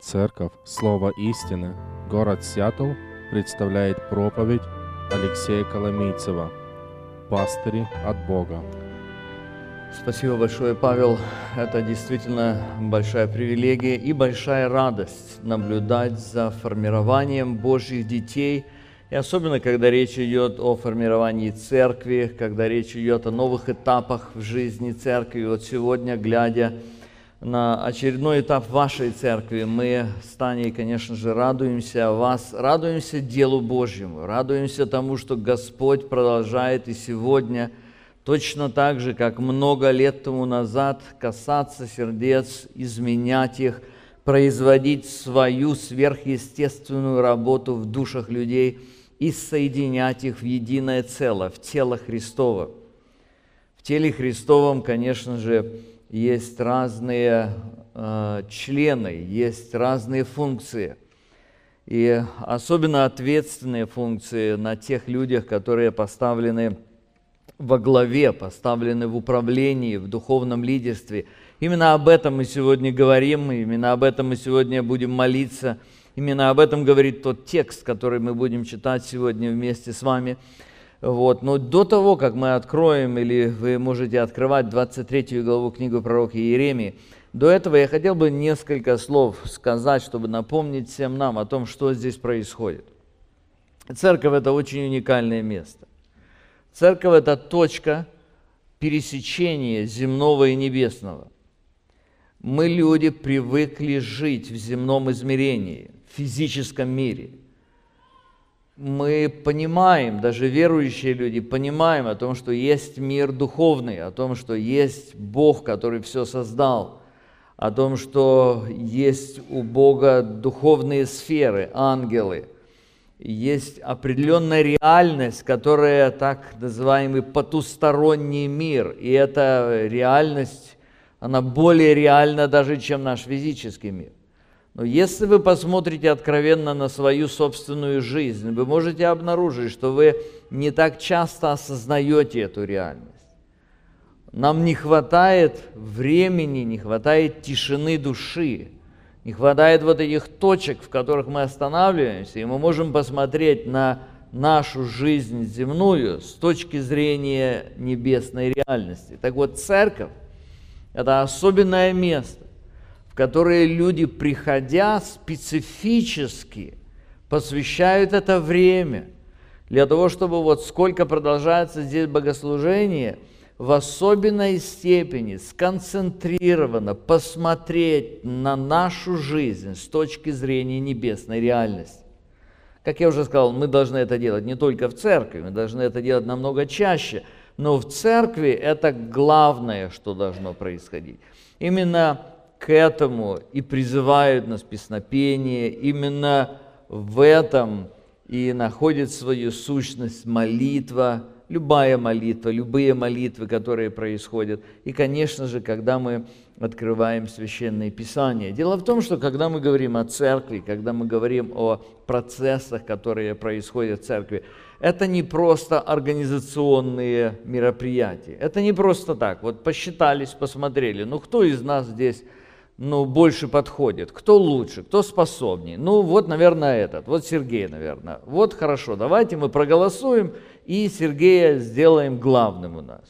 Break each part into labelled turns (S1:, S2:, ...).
S1: Церковь Слово Истины, город Сиэтл, представляет проповедь Алексея Коломийцева «Пастыри от Бога».
S2: Спасибо большое, Павел. Это действительно большая привилегия и большая радость наблюдать за формированием Божьих детей, и особенно, когда речь идет о формировании церкви, когда речь идет о новых этапах в жизни церкви. Вот сегодня, глядя на очередной этап вашей церкви, мы с Таней, конечно же, радуемся вас, радуемся делу Божьему, радуемся тому, что Господь продолжает и сегодня – точно так же, как много лет тому назад, касаться сердец, изменять их, производить свою сверхъестественную работу в душах людей и соединять их в единое целое, в тело Христово. В теле Христовом, конечно же, есть разные э, члены, есть разные функции. И особенно ответственные функции на тех людях, которые поставлены во главе, поставлены в управлении, в духовном лидерстве. Именно об этом мы сегодня говорим, именно об этом мы сегодня будем молиться. Именно об этом говорит тот текст, который мы будем читать сегодня вместе с вами. Вот. Но до того, как мы откроем, или вы можете открывать 23 главу книгу пророка Иеремии, до этого я хотел бы несколько слов сказать, чтобы напомнить всем нам о том, что здесь происходит. Церковь – это очень уникальное место. Церковь – это точка пересечения земного и небесного. Мы, люди, привыкли жить в земном измерении, в физическом мире. Мы понимаем, даже верующие люди понимаем о том, что есть мир духовный, о том, что есть Бог, который все создал, о том, что есть у Бога духовные сферы, ангелы – есть определенная реальность, которая так называемый потусторонний мир. И эта реальность, она более реальна даже, чем наш физический мир. Но если вы посмотрите откровенно на свою собственную жизнь, вы можете обнаружить, что вы не так часто осознаете эту реальность. Нам не хватает времени, не хватает тишины души. Не хватает вот этих точек, в которых мы останавливаемся, и мы можем посмотреть на нашу жизнь земную с точки зрения небесной реальности. Так вот, церковь – это особенное место, в которое люди, приходя специфически, посвящают это время для того, чтобы вот сколько продолжается здесь богослужение – в особенной степени сконцентрированно посмотреть на нашу жизнь с точки зрения небесной реальности. Как я уже сказал, мы должны это делать не только в церкви, мы должны это делать намного чаще, но в церкви это главное, что должно происходить. Именно к этому и призывают нас песнопение, именно в этом и находит свою сущность молитва – любая молитва, любые молитвы, которые происходят. И, конечно же, когда мы открываем Священное Писание. Дело в том, что когда мы говорим о церкви, когда мы говорим о процессах, которые происходят в церкви, это не просто организационные мероприятия. Это не просто так. Вот посчитались, посмотрели, ну кто из нас здесь ну, больше подходит, кто лучше, кто способнее. Ну, вот, наверное, этот, вот Сергей, наверное. Вот хорошо, давайте мы проголосуем, и Сергея сделаем главным у нас.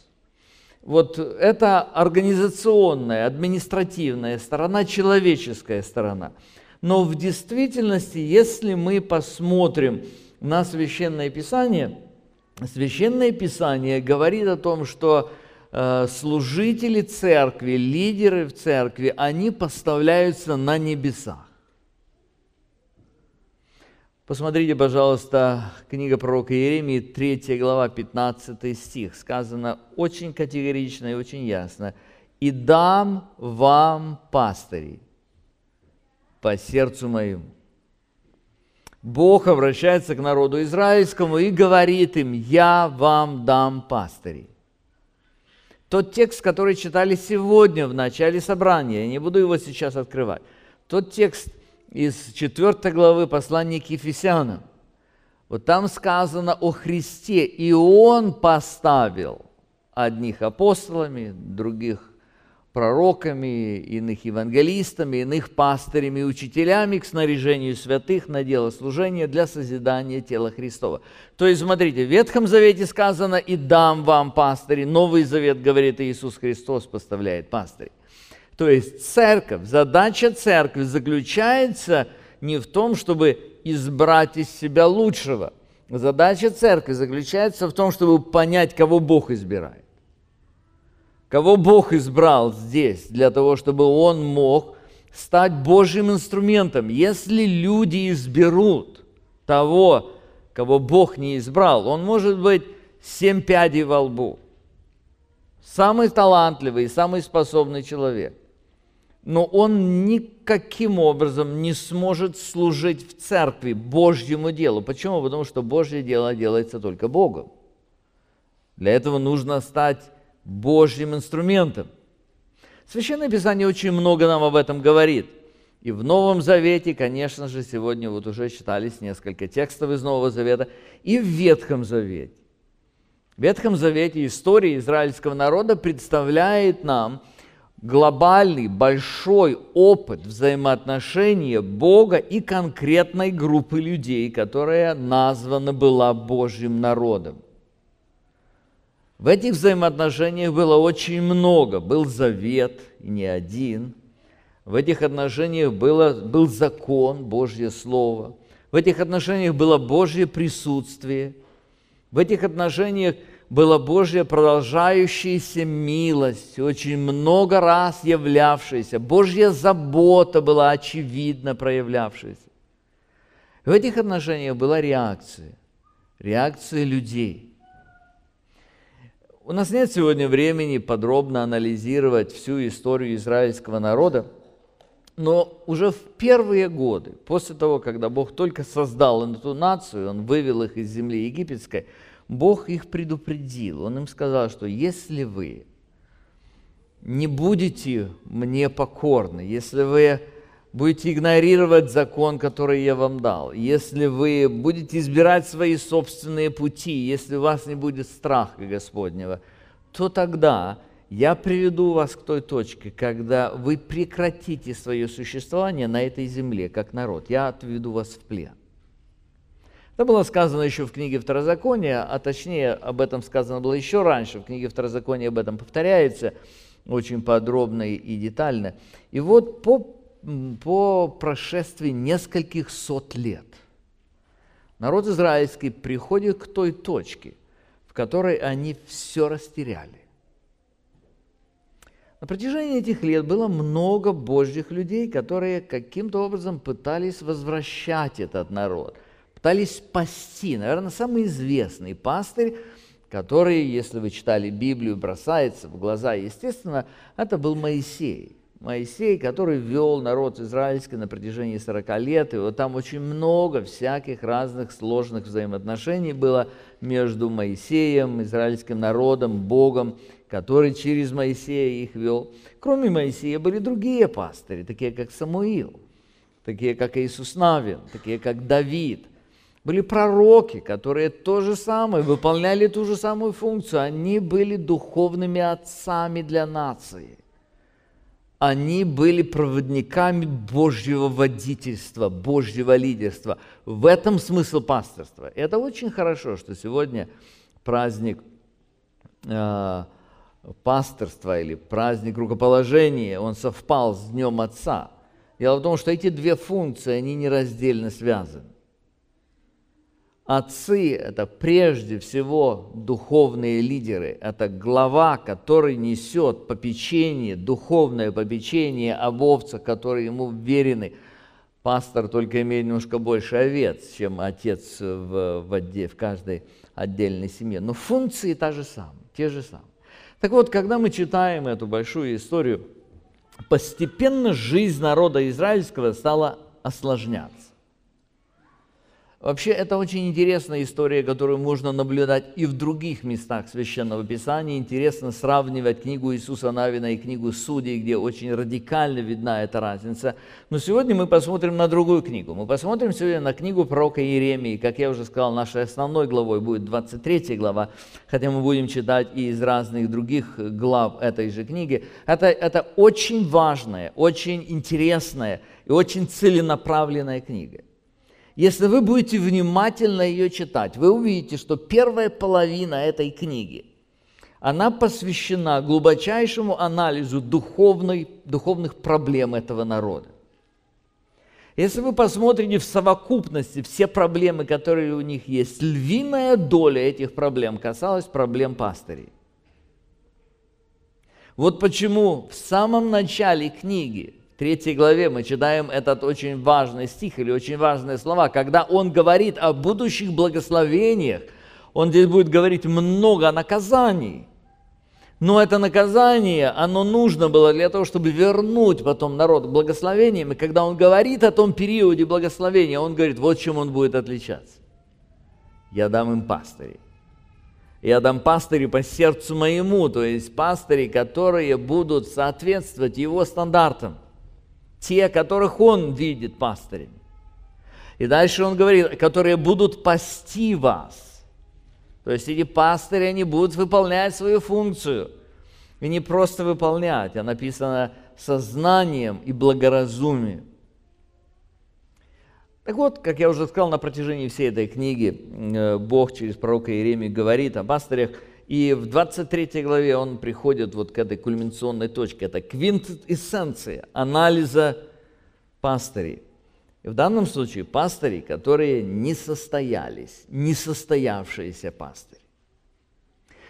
S2: Вот это организационная, административная сторона, человеческая сторона. Но в действительности, если мы посмотрим на Священное Писание, Священное Писание говорит о том, что служители церкви, лидеры в церкви, они поставляются на небесах. Посмотрите, пожалуйста, книга пророка Иеремии, 3 глава, 15 стих. Сказано очень категорично и очень ясно. «И дам вам пастырей по сердцу моему». Бог обращается к народу израильскому и говорит им, «Я вам дам пастырей». Тот текст, который читали сегодня в начале собрания, я не буду его сейчас открывать, тот текст – из 4 главы послания к Ефесянам. Вот там сказано о Христе, и Он поставил одних апостолами, других пророками, иных евангелистами, иных пастырями учителями к снаряжению святых на дело служения для созидания тела Христова. То есть, смотрите, в Ветхом Завете сказано «И дам вам пастыри», Новый Завет, говорит Иисус Христос, поставляет пастырей. То есть церковь, задача церкви заключается не в том, чтобы избрать из себя лучшего. Задача церкви заключается в том, чтобы понять, кого Бог избирает. Кого Бог избрал здесь для того, чтобы он мог стать Божьим инструментом. Если люди изберут того, кого Бог не избрал, он может быть семь пядей во лбу. Самый талантливый, самый способный человек – но он никаким образом не сможет служить в церкви Божьему делу. Почему? Потому что Божье дело делается только Богом. Для этого нужно стать Божьим инструментом. Священное Писание очень много нам об этом говорит. И в Новом Завете, конечно же, сегодня вот уже читались несколько текстов из Нового Завета, и в Ветхом Завете. В Ветхом Завете история израильского народа представляет нам – глобальный, большой опыт взаимоотношения Бога и конкретной группы людей, которая названа была Божьим народом. В этих взаимоотношениях было очень много. Был завет, не один. В этих отношениях было, был закон, Божье Слово. В этих отношениях было Божье присутствие. В этих отношениях – была Божья продолжающаяся милость, очень много раз являвшаяся. Божья забота была очевидно проявлявшаяся. В этих отношениях была реакция, реакция людей. У нас нет сегодня времени подробно анализировать всю историю израильского народа, но уже в первые годы, после того, когда Бог только создал эту нацию, Он вывел их из земли египетской – Бог их предупредил. Он им сказал, что если вы не будете мне покорны, если вы будете игнорировать закон, который я вам дал, если вы будете избирать свои собственные пути, если у вас не будет страха Господнего, то тогда я приведу вас к той точке, когда вы прекратите свое существование на этой земле, как народ. Я отведу вас в плен. Это было сказано еще в книге Второзакония, а точнее об этом сказано было еще раньше. В книге Второзакония об этом повторяется очень подробно и детально. И вот по, по прошествии нескольких сот лет народ израильский приходит к той точке, в которой они все растеряли. На протяжении этих лет было много божьих людей, которые каким-то образом пытались возвращать этот народ – пытались спасти. Наверное, самый известный пастырь, который, если вы читали Библию, бросается в глаза, естественно, это был Моисей. Моисей, который вел народ израильский на протяжении 40 лет, и вот там очень много всяких разных сложных взаимоотношений было между Моисеем, израильским народом, Богом, который через Моисея их вел. Кроме Моисея были другие пастыри, такие как Самуил, такие как Иисус Навин, такие как Давид – были пророки, которые то же самое, выполняли ту же самую функцию. Они были духовными отцами для нации. Они были проводниками Божьего водительства, Божьего лидерства. В этом смысл пасторства. Это очень хорошо, что сегодня праздник э, пасторства или праздник рукоположения, он совпал с Днем Отца. Дело в том, что эти две функции, они нераздельно связаны. Отцы – это прежде всего духовные лидеры. Это глава, который несет попечение, духовное попечение об овцах, которые ему верены. Пастор только имеет немножко больше овец, чем отец в, в, отде, в каждой отдельной семье. Но функции та же самая, те же самые. Так вот, когда мы читаем эту большую историю, постепенно жизнь народа израильского стала осложняться. Вообще, это очень интересная история, которую можно наблюдать и в других местах Священного Писания. Интересно сравнивать книгу Иисуса Навина и книгу Судей, где очень радикально видна эта разница. Но сегодня мы посмотрим на другую книгу. Мы посмотрим сегодня на книгу пророка Иеремии. Как я уже сказал, нашей основной главой будет 23 глава, хотя мы будем читать и из разных других глав этой же книги. Это, это очень важная, очень интересная и очень целенаправленная книга. Если вы будете внимательно ее читать, вы увидите, что первая половина этой книги, она посвящена глубочайшему анализу духовной, духовных проблем этого народа. Если вы посмотрите в совокупности все проблемы, которые у них есть, львиная доля этих проблем касалась проблем пастырей. Вот почему в самом начале книги третьей главе мы читаем этот очень важный стих или очень важные слова, когда он говорит о будущих благословениях, он здесь будет говорить много наказаний. Но это наказание, оно нужно было для того, чтобы вернуть потом народ к благословениям. И когда он говорит о том периоде благословения, он говорит, вот чем он будет отличаться. Я дам им пастырей. Я дам пастыри по сердцу моему, то есть пастыри, которые будут соответствовать его стандартам те, которых он видит пастырями. И дальше он говорит, которые будут пасти вас. То есть эти пастыри, они будут выполнять свою функцию. И не просто выполнять, а написано сознанием и благоразумием. Так вот, как я уже сказал, на протяжении всей этой книги э, Бог через пророка Иеремию говорит о пастырях – и в 23 главе он приходит вот к этой кульминационной точке. Это квинтэссенция анализа пастырей. И в данном случае пастыри, которые не состоялись, не состоявшиеся пастыри.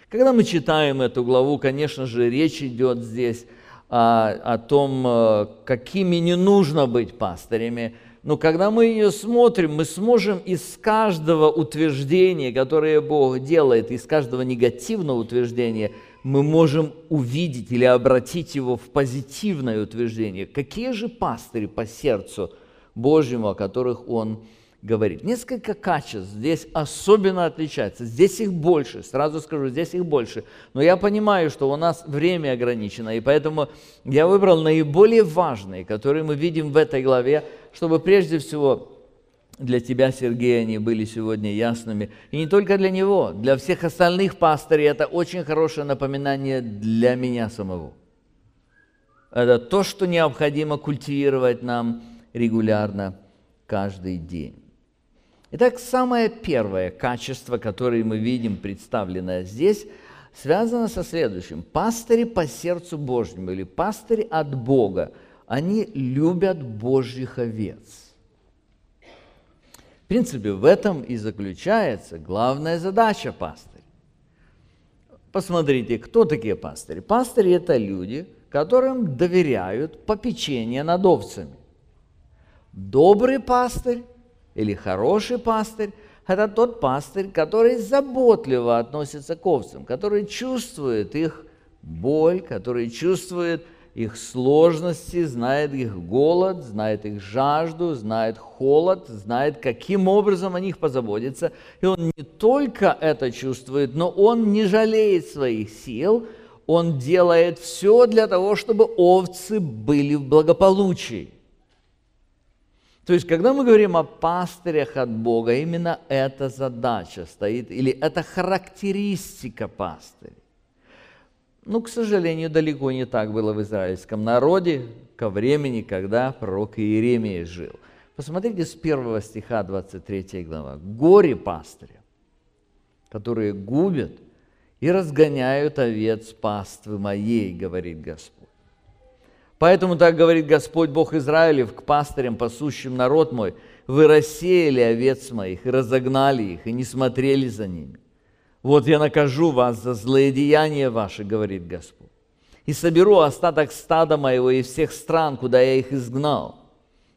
S2: Когда мы читаем эту главу, конечно же, речь идет здесь о, о том, э, какими не нужно быть пастырями – но когда мы ее смотрим, мы сможем из каждого утверждения, которое Бог делает, из каждого негативного утверждения, мы можем увидеть или обратить его в позитивное утверждение. Какие же пастыри по сердцу Божьему, о которых Он говорит. Несколько качеств здесь особенно отличаются. Здесь их больше, сразу скажу, здесь их больше. Но я понимаю, что у нас время ограничено, и поэтому я выбрал наиболее важные, которые мы видим в этой главе, чтобы прежде всего для тебя, Сергей, они были сегодня ясными. И не только для него, для всех остальных пастырей это очень хорошее напоминание для меня самого. Это то, что необходимо культивировать нам регулярно каждый день. Итак, самое первое качество, которое мы видим представленное здесь, связано со следующим. Пастыри по сердцу Божьему или пастыри от Бога, они любят Божьих овец. В принципе, в этом и заключается главная задача пастыря. Посмотрите, кто такие пастыри? Пастыри – это люди, которым доверяют попечение над овцами. Добрый пастырь или хороший пастырь – это тот пастырь, который заботливо относится к овцам, который чувствует их боль, который чувствует их сложности, знает их голод, знает их жажду, знает холод, знает, каким образом о них позаботиться. И он не только это чувствует, но он не жалеет своих сил, он делает все для того, чтобы овцы были в благополучии. То есть, когда мы говорим о пастырях от Бога, именно эта задача стоит, или это характеристика пастыря. Ну, к сожалению, далеко не так было в израильском народе ко времени, когда пророк Иеремия жил. Посмотрите с первого стиха 23 глава. «Горе пастыря, которые губят и разгоняют овец паствы моей, говорит Господь. Поэтому так говорит Господь Бог Израилев к пастырям, пасущим народ мой, вы рассеяли овец моих и разогнали их, и не смотрели за ними. Вот я накажу вас за злые деяния ваши, говорит Господь, и соберу остаток стада моего из всех стран, куда я их изгнал,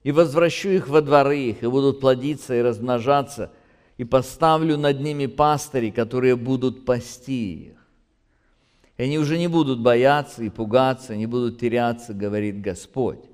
S2: и возвращу их во дворы их, и будут плодиться и размножаться, и поставлю над ними пастыри, которые будут пасти их. И они уже не будут бояться и пугаться, не будут теряться, говорит Господь.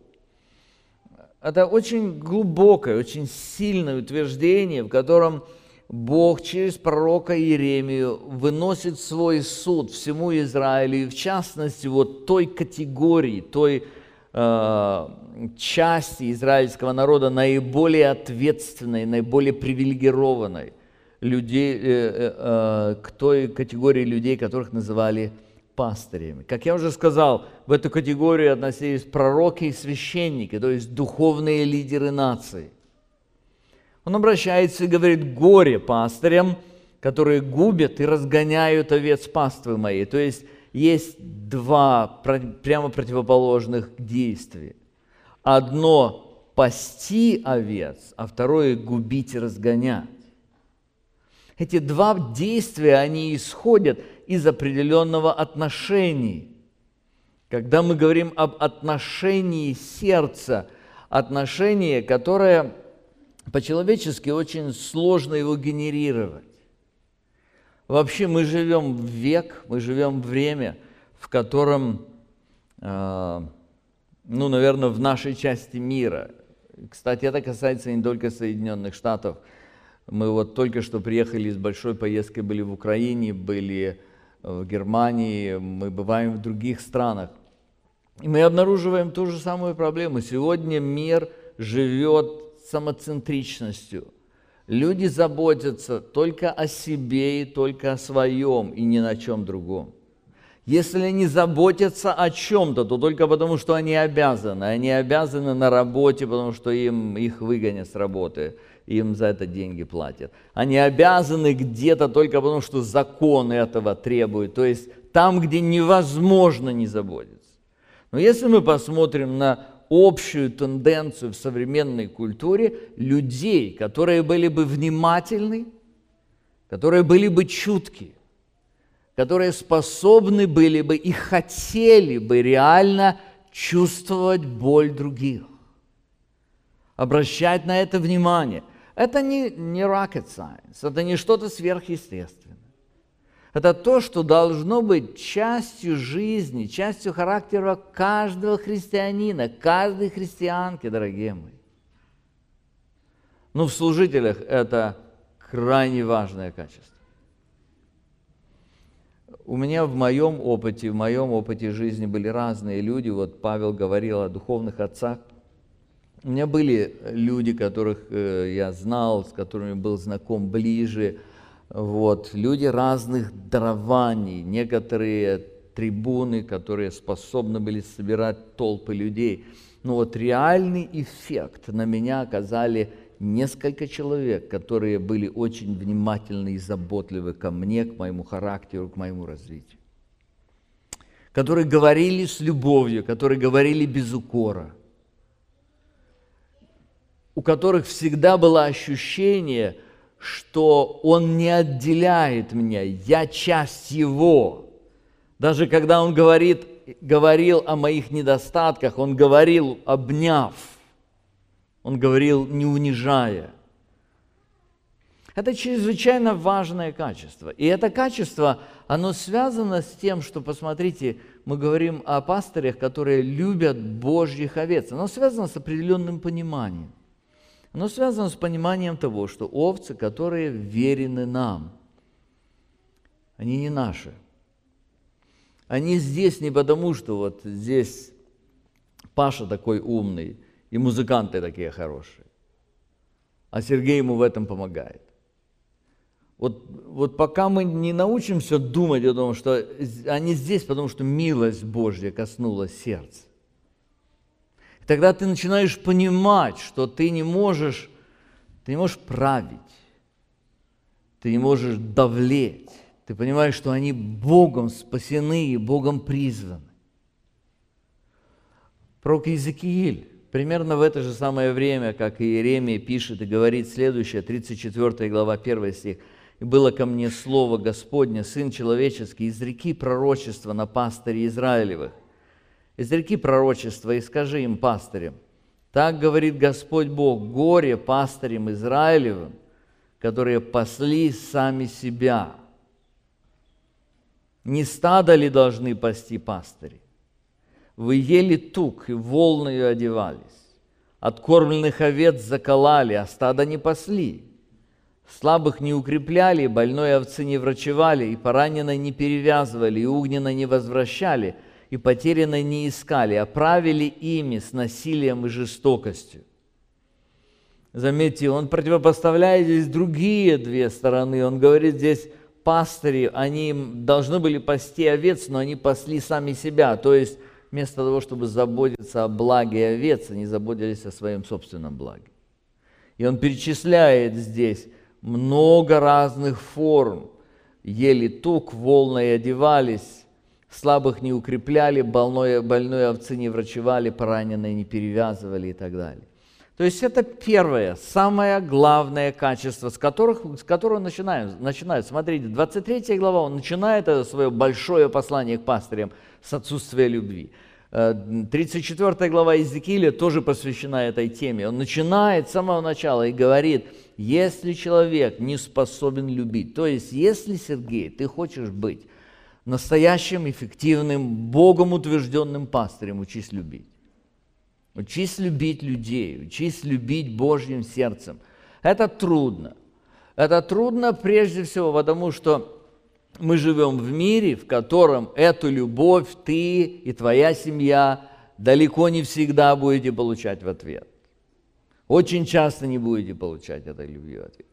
S2: Это очень глубокое, очень сильное утверждение, в котором Бог через пророка Иеремию выносит свой суд всему Израилю, и в частности вот той категории, той э, части израильского народа, наиболее ответственной, наиболее привилегированной, людей, э, э, э, к той категории людей, которых называли пастырями. Как я уже сказал, в эту категорию относились пророки и священники, то есть духовные лидеры нации. Он обращается и говорит, горе пастырям, которые губят и разгоняют овец паствы моей. То есть есть два прямо противоположных действия. Одно – пасти овец, а второе – губить и разгонять. Эти два действия, они исходят из определенного отношения. Когда мы говорим об отношении сердца, отношение, которое по-человечески очень сложно его генерировать. Вообще мы живем в век, мы живем в время, в котором, э, ну, наверное, в нашей части мира, кстати, это касается не только Соединенных Штатов, мы вот только что приехали с большой поездкой, были в Украине, были в Германии, мы бываем в других странах. И мы обнаруживаем ту же самую проблему. Сегодня мир живет самоцентричностью. Люди заботятся только о себе и только о своем, и ни на чем другом. Если они заботятся о чем-то, то только потому, что они обязаны. Они обязаны на работе, потому что им их выгонят с работы, им за это деньги платят. Они обязаны где-то только потому, что закон этого требует. То есть там, где невозможно не заботиться. Но если мы посмотрим на общую тенденцию в современной культуре людей, которые были бы внимательны, которые были бы чутки, которые способны были бы и хотели бы реально чувствовать боль других, обращать на это внимание. Это не, не rocket science, это не что-то сверхъестественное. Это то, что должно быть частью жизни, частью характера каждого христианина, каждой христианки, дорогие мои. Но в служителях это крайне важное качество. У меня в моем опыте, в моем опыте жизни были разные люди. Вот Павел говорил о духовных отцах. У меня были люди, которых э, я знал, с которыми был знаком ближе, вот, люди разных дарований, некоторые трибуны, которые способны были собирать толпы людей. Но вот реальный эффект на меня оказали несколько человек, которые были очень внимательны и заботливы ко мне, к моему характеру, к моему развитию. Которые говорили с любовью, которые говорили без укора, у которых всегда было ощущение – что Он не отделяет меня, я часть Его. Даже когда Он говорит, говорил о моих недостатках, Он говорил, обняв, Он говорил, не унижая. Это чрезвычайно важное качество. И это качество, оно связано с тем, что, посмотрите, мы говорим о пастырях, которые любят Божьих овец. Оно связано с определенным пониманием. Оно связано с пониманием того, что овцы, которые верены нам, они не наши. Они здесь не потому, что вот здесь Паша такой умный, и музыканты такие хорошие, а Сергей ему в этом помогает. Вот, вот пока мы не научимся думать о том, что они здесь, потому что милость Божья коснулась сердца, Тогда ты начинаешь понимать, что ты не можешь, ты не можешь править, ты не можешь давлеть. Ты понимаешь, что они Богом спасены и Богом призваны. Пророк Иезекииль примерно в это же самое время, как и Иеремия пишет и говорит следующее, 34 глава, 1 стих. «И было ко мне слово Господне, Сын человеческий, из реки пророчества на пастыре Израилевых, изреки пророчество и скажи им, пастырям, так говорит Господь Бог, горе пастырям Израилевым, которые пасли сами себя. Не стадо ли должны пасти пастыри? Вы ели тук и волною одевались, Откормленных овец заколали, а стада не пасли. Слабых не укрепляли, больной овцы не врачевали, и пораненной не перевязывали, и угненно не возвращали, и потерянной не искали, а правили ими с насилием и жестокостью. Заметьте, он противопоставляет здесь другие две стороны. Он говорит здесь, пастыри, они должны были пасти овец, но они пасли сами себя. То есть вместо того, чтобы заботиться о благе овец, они заботились о своем собственном благе. И он перечисляет здесь много разных форм. Ели тук, волной одевались, слабых не укрепляли, больной, больной овцы не врачевали, пораненные не перевязывали и так далее. То есть это первое, самое главное качество, с, которых, с которого начинаем, начинают. Смотрите, 23 глава, он начинает свое большое послание к пастырям с отсутствия любви. 34 э, глава Иезекииля тоже посвящена этой теме. Он начинает с самого начала и говорит, если человек не способен любить, то есть если, Сергей, ты хочешь быть настоящим, эффективным, Богом утвержденным пастырем, учись любить. Учись любить людей, учись любить Божьим сердцем. Это трудно. Это трудно прежде всего потому, что мы живем в мире, в котором эту любовь ты и твоя семья далеко не всегда будете получать в ответ. Очень часто не будете получать этой любви в ответ.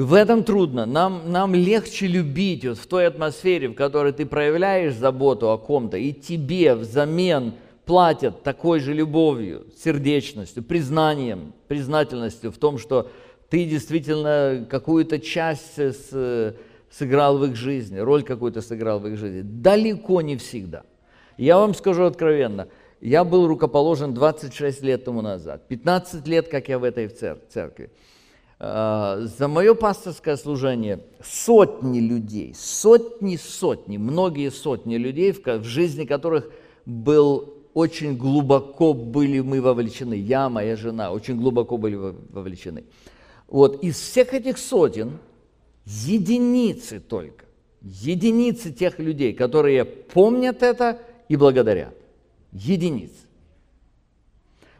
S2: В этом трудно. Нам, нам легче любить вот в той атмосфере, в которой ты проявляешь заботу о ком-то, и тебе взамен – платят такой же любовью, сердечностью, признанием, признательностью в том, что ты действительно какую-то часть с, сыграл в их жизни, роль какую-то сыграл в их жизни. Далеко не всегда. Я вам скажу откровенно, я был рукоположен 26 лет тому назад, 15 лет, как я в этой церкви. А, за мое пасторское служение сотни людей, сотни-сотни, многие сотни людей, в жизни которых был очень глубоко были мы вовлечены, я, моя жена, очень глубоко были вовлечены. Вот из всех этих сотен единицы только, единицы тех людей, которые помнят это и благодарят. Единицы.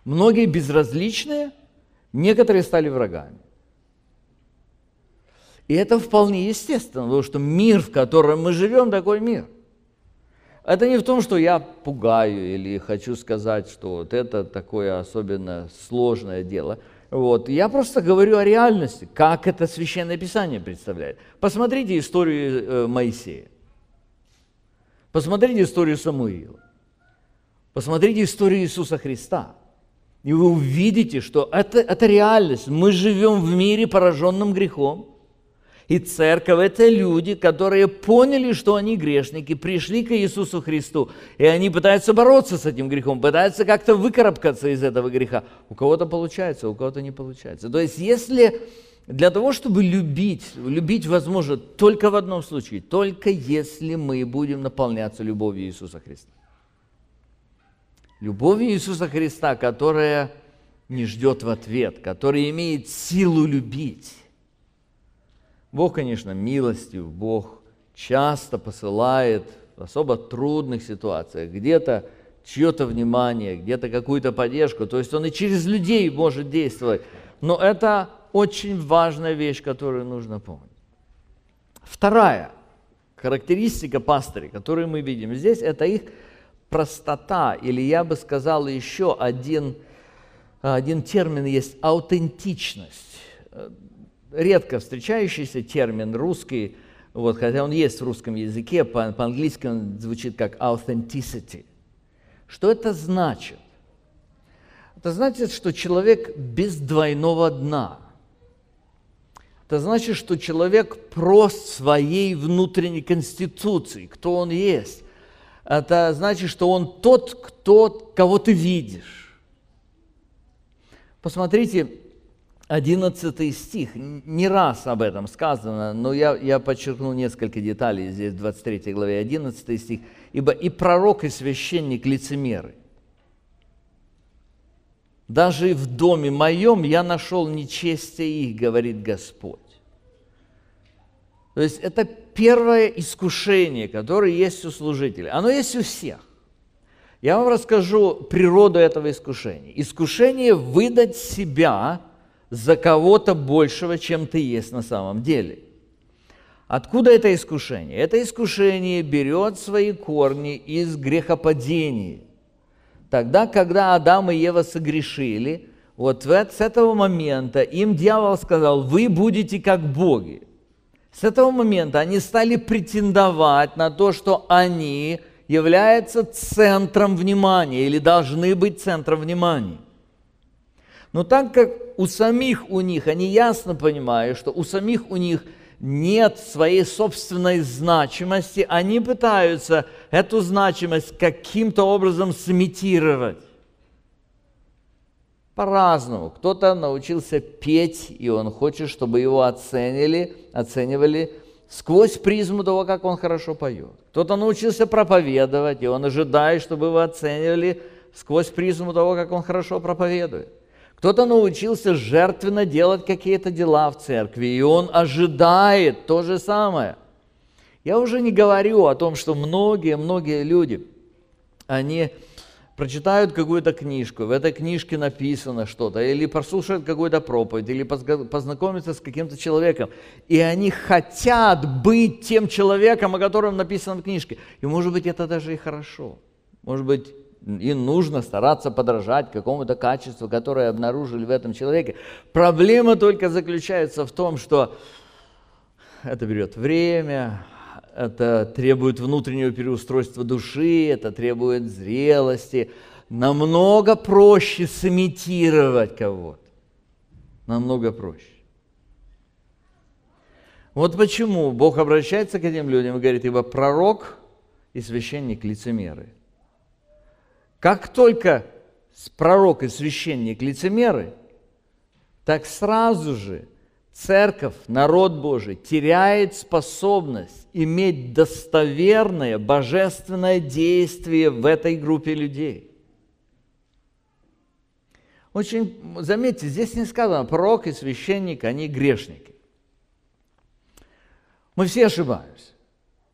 S2: Многие безразличные, некоторые стали врагами. И это вполне естественно, потому что мир, в котором мы живем, такой мир – это не в том, что я пугаю или хочу сказать, что вот это такое особенно сложное дело. Вот. Я просто говорю о реальности, как это Священное Писание представляет. Посмотрите историю э, Моисея. Посмотрите историю Самуила. Посмотрите историю Иисуса Христа. И вы увидите, что это, это реальность. Мы живем в мире, пораженном грехом. И церковь – это люди, которые поняли, что они грешники, пришли к Иисусу Христу, и они пытаются бороться с этим грехом, пытаются как-то выкарабкаться из этого греха. У кого-то получается, у кого-то не получается. То есть если для того, чтобы любить, любить возможно только в одном случае, только если мы будем наполняться любовью Иисуса Христа. Любовью Иисуса Христа, которая не ждет в ответ, которая имеет силу любить. Бог, конечно, милостив, Бог часто посылает в особо трудных ситуациях где-то чье-то внимание, где-то какую-то поддержку. То есть Он и через людей может действовать. Но это очень важная вещь, которую нужно помнить. Вторая характеристика пастырей, которую мы видим здесь, это их простота, или я бы сказал еще один, один термин есть – аутентичность редко встречающийся термин русский, вот, хотя он есть в русском языке, по- по-английски он звучит как authenticity. Что это значит? Это значит, что человек без двойного дна. Это значит, что человек прост своей внутренней конституции, кто он есть. Это значит, что он тот, кто, кого ты видишь. Посмотрите, 11 стих, не раз об этом сказано, но я, я подчеркну несколько деталей здесь в 23 главе, 11 стих. «Ибо и пророк, и священник лицемеры. Даже в доме моем я нашел нечестие их, говорит Господь». То есть это первое искушение, которое есть у служителей. Оно есть у всех. Я вам расскажу природу этого искушения. Искушение выдать себя за кого-то большего, чем ты есть на самом деле. Откуда это искушение? Это искушение берет свои корни из грехопадения. Тогда, когда Адам и Ева согрешили, вот с этого момента им дьявол сказал, вы будете как боги. С этого момента они стали претендовать на то, что они являются центром внимания или должны быть центром внимания. Но так как у самих у них, они ясно понимают, что у самих у них нет своей собственной значимости, они пытаются эту значимость каким-то образом сымитировать. По-разному. Кто-то научился петь, и он хочет, чтобы его оценили, оценивали сквозь призму того, как он хорошо поет. Кто-то научился проповедовать, и он ожидает, чтобы его оценивали сквозь призму того, как он хорошо проповедует. Кто-то научился жертвенно делать какие-то дела в церкви, и он ожидает то же самое. Я уже не говорю о том, что многие-многие люди, они прочитают какую-то книжку, в этой книжке написано что-то, или послушают какую-то проповедь, или познакомятся с каким-то человеком, и они хотят быть тем человеком, о котором написано в книжке. И может быть это даже и хорошо. Может быть и нужно стараться подражать какому-то качеству, которое обнаружили в этом человеке. Проблема только заключается в том, что это берет время, это требует внутреннего переустройства души, это требует зрелости. Намного проще сымитировать кого-то. Намного проще. Вот почему Бог обращается к этим людям и говорит, ибо пророк и священник лицемеры – как только пророк и священник лицемеры, так сразу же церковь, народ Божий, теряет способность иметь достоверное божественное действие в этой группе людей. Очень, заметьте, здесь не сказано, пророк и священник, они грешники. Мы все ошибаемся,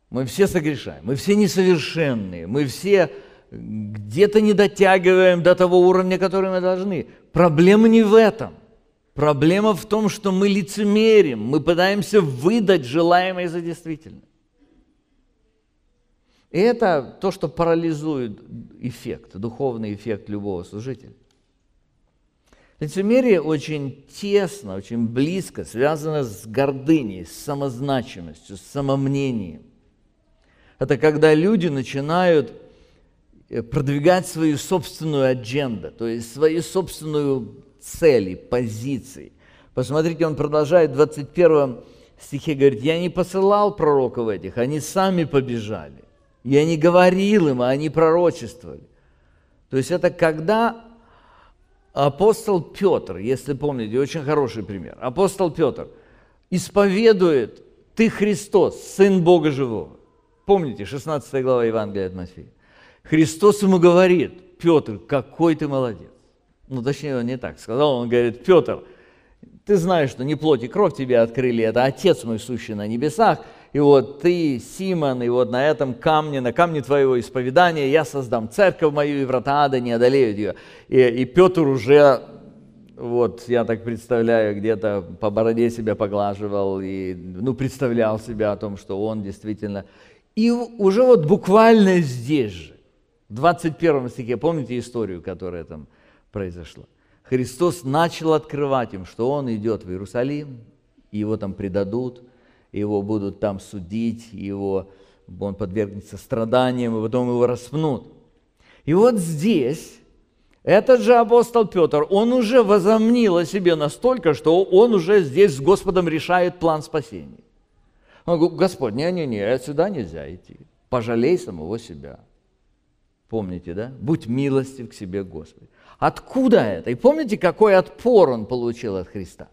S2: мы все согрешаем, мы все несовершенные, мы все где-то не дотягиваем до того уровня, который мы должны. Проблема не в этом. Проблема в том, что мы лицемерим, мы пытаемся выдать желаемое за действительное. И это то, что парализует эффект, духовный эффект любого служителя. Лицемерие очень тесно, очень близко связано с гордыней, с самозначимостью, с самомнением. Это когда люди начинают продвигать свою собственную адженду, то есть свою собственную цели, позиции. Посмотрите, он продолжает в 21 стихе, говорит, «Я не посылал пророков этих, они сами побежали. Я не говорил им, а они пророчествовали». То есть это когда апостол Петр, если помните, очень хороший пример, апостол Петр исповедует, ты Христос, Сын Бога Живого. Помните, 16 глава Евангелия от Матфея. Христос ему говорит, Петр, какой ты молодец. Ну, точнее, он не так сказал, он говорит, Петр, ты знаешь, что не плоть и кровь тебе открыли, это Отец мой, сущий на небесах, и вот ты, Симон, и вот на этом камне, на камне твоего исповедания я создам церковь мою, и врата ада не одолеют ее. И, и Петр уже, вот я так представляю, где-то по бороде себя поглаживал, и ну, представлял себя о том, что он действительно... И уже вот буквально здесь же, в 21 стихе, помните историю, которая там произошла? Христос начал открывать им, что Он идет в Иерусалим, его там предадут, его будут там судить, его, он подвергнется страданиям, и потом его распнут. И вот здесь этот же апостол Петр, он уже возомнил о себе настолько, что он уже здесь с Господом решает план спасения. Он говорит, Господь, не-не-не, сюда нельзя идти. Пожалей самого себя. Помните, да? Будь милостив к себе, Господи. Откуда это? И помните, какой отпор он получил от Христа?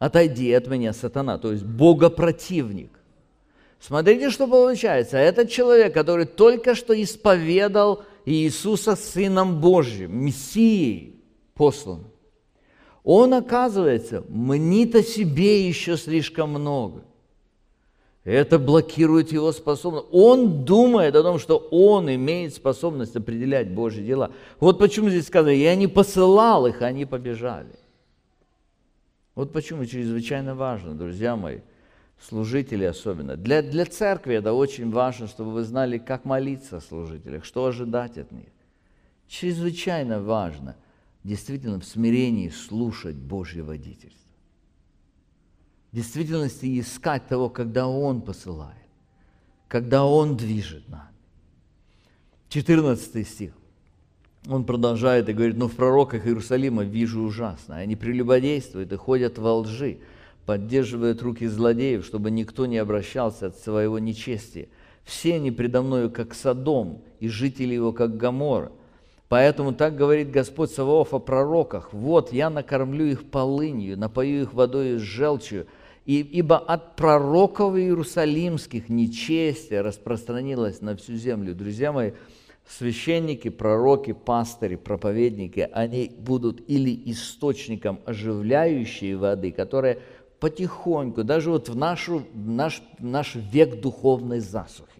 S2: Отойди от меня, сатана, то есть богопротивник. Смотрите, что получается. Этот человек, который только что исповедал Иисуса Сыном Божьим, Мессией послан, он, оказывается, мнит о себе еще слишком много. Это блокирует его способность. Он думает о том, что он имеет способность определять Божьи дела. Вот почему здесь сказано, я не посылал их, они побежали. Вот почему чрезвычайно важно, друзья мои, служители особенно. Для, для церкви это очень важно, чтобы вы знали, как молиться о служителях, что ожидать от них. Чрезвычайно важно действительно в смирении слушать Божье водительство действительности искать того, когда Он посылает, когда Он движет нами. 14 стих. Он продолжает и говорит, но в пророках Иерусалима вижу ужасно. Они прелюбодействуют и ходят во лжи, поддерживают руки злодеев, чтобы никто не обращался от своего нечестия. Все они предо мною, как Содом, и жители его, как Гамора. Поэтому так говорит Господь Саваоф о пророках. «Вот я накормлю их полынью, напою их водой с желчью, ибо от пророков иерусалимских нечестие распространилось на всю землю. Друзья мои, священники, пророки, пастыри, проповедники, они будут или источником оживляющей воды, которая потихоньку, даже вот в, нашу, в наш, в наш век духовной засухи,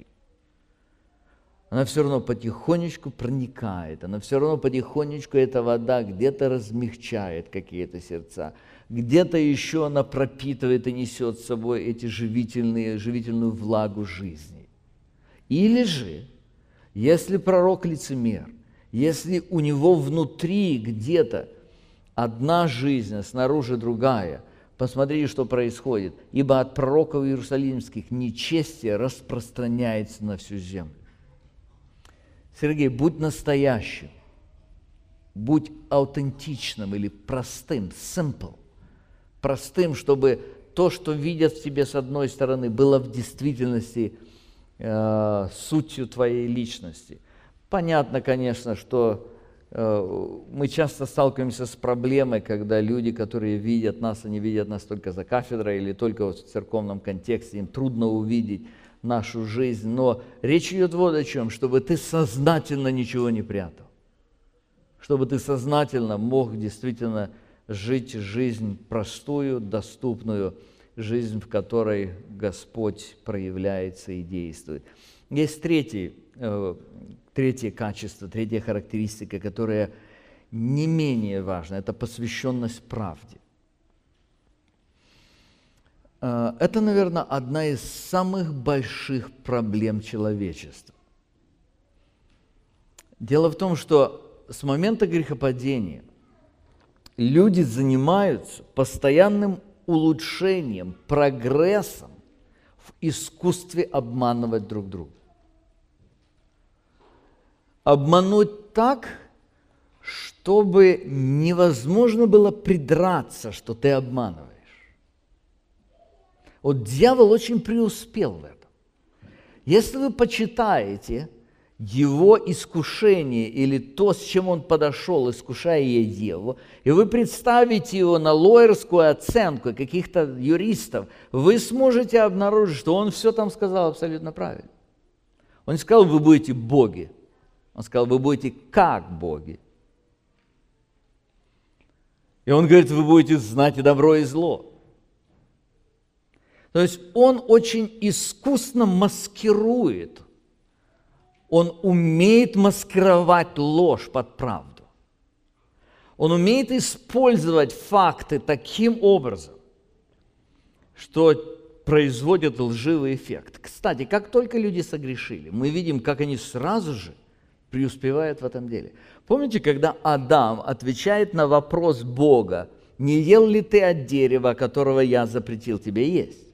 S2: она все равно потихонечку проникает, она все равно потихонечку, эта вода где-то размягчает какие-то сердца, где-то еще она пропитывает и несет с собой эти живительные, живительную влагу жизни. Или же, если пророк лицемер, если у него внутри где-то одна жизнь, а снаружи другая, посмотрите, что происходит. Ибо от пророков иерусалимских нечестие распространяется на всю землю. Сергей, будь настоящим, будь аутентичным или простым, simple простым, чтобы то, что видят в тебе с одной стороны, было в действительности э, сутью твоей личности. Понятно, конечно, что э, мы часто сталкиваемся с проблемой, когда люди, которые видят нас, они видят нас только за кафедрой или только вот в церковном контексте, им трудно увидеть нашу жизнь. Но речь идет вот о чем, чтобы ты сознательно ничего не прятал, чтобы ты сознательно мог действительно жить жизнь простую, доступную, жизнь, в которой Господь проявляется и действует. Есть третий, э, третье качество, третья характеристика, которая не менее важна, это посвященность правде. Э, это, наверное, одна из самых больших проблем человечества. Дело в том, что с момента грехопадения люди занимаются постоянным улучшением, прогрессом в искусстве обманывать друг друга. Обмануть так, чтобы невозможно было придраться, что ты обманываешь. Вот дьявол очень преуспел в этом. Если вы почитаете его искушение или то, с чем он подошел, искушая Еву, и вы представите его на лоерскую оценку каких-то юристов, вы сможете обнаружить, что он все там сказал абсолютно правильно. Он не сказал, вы будете боги. Он сказал, вы будете как боги. И он говорит, вы будете знать и добро, и зло. То есть он очень искусно маскирует – он умеет маскировать ложь под правду. Он умеет использовать факты таким образом, что производит лживый эффект. Кстати, как только люди согрешили, мы видим, как они сразу же преуспевают в этом деле. Помните, когда Адам отвечает на вопрос Бога, не ел ли ты от дерева, которого я запретил тебе есть?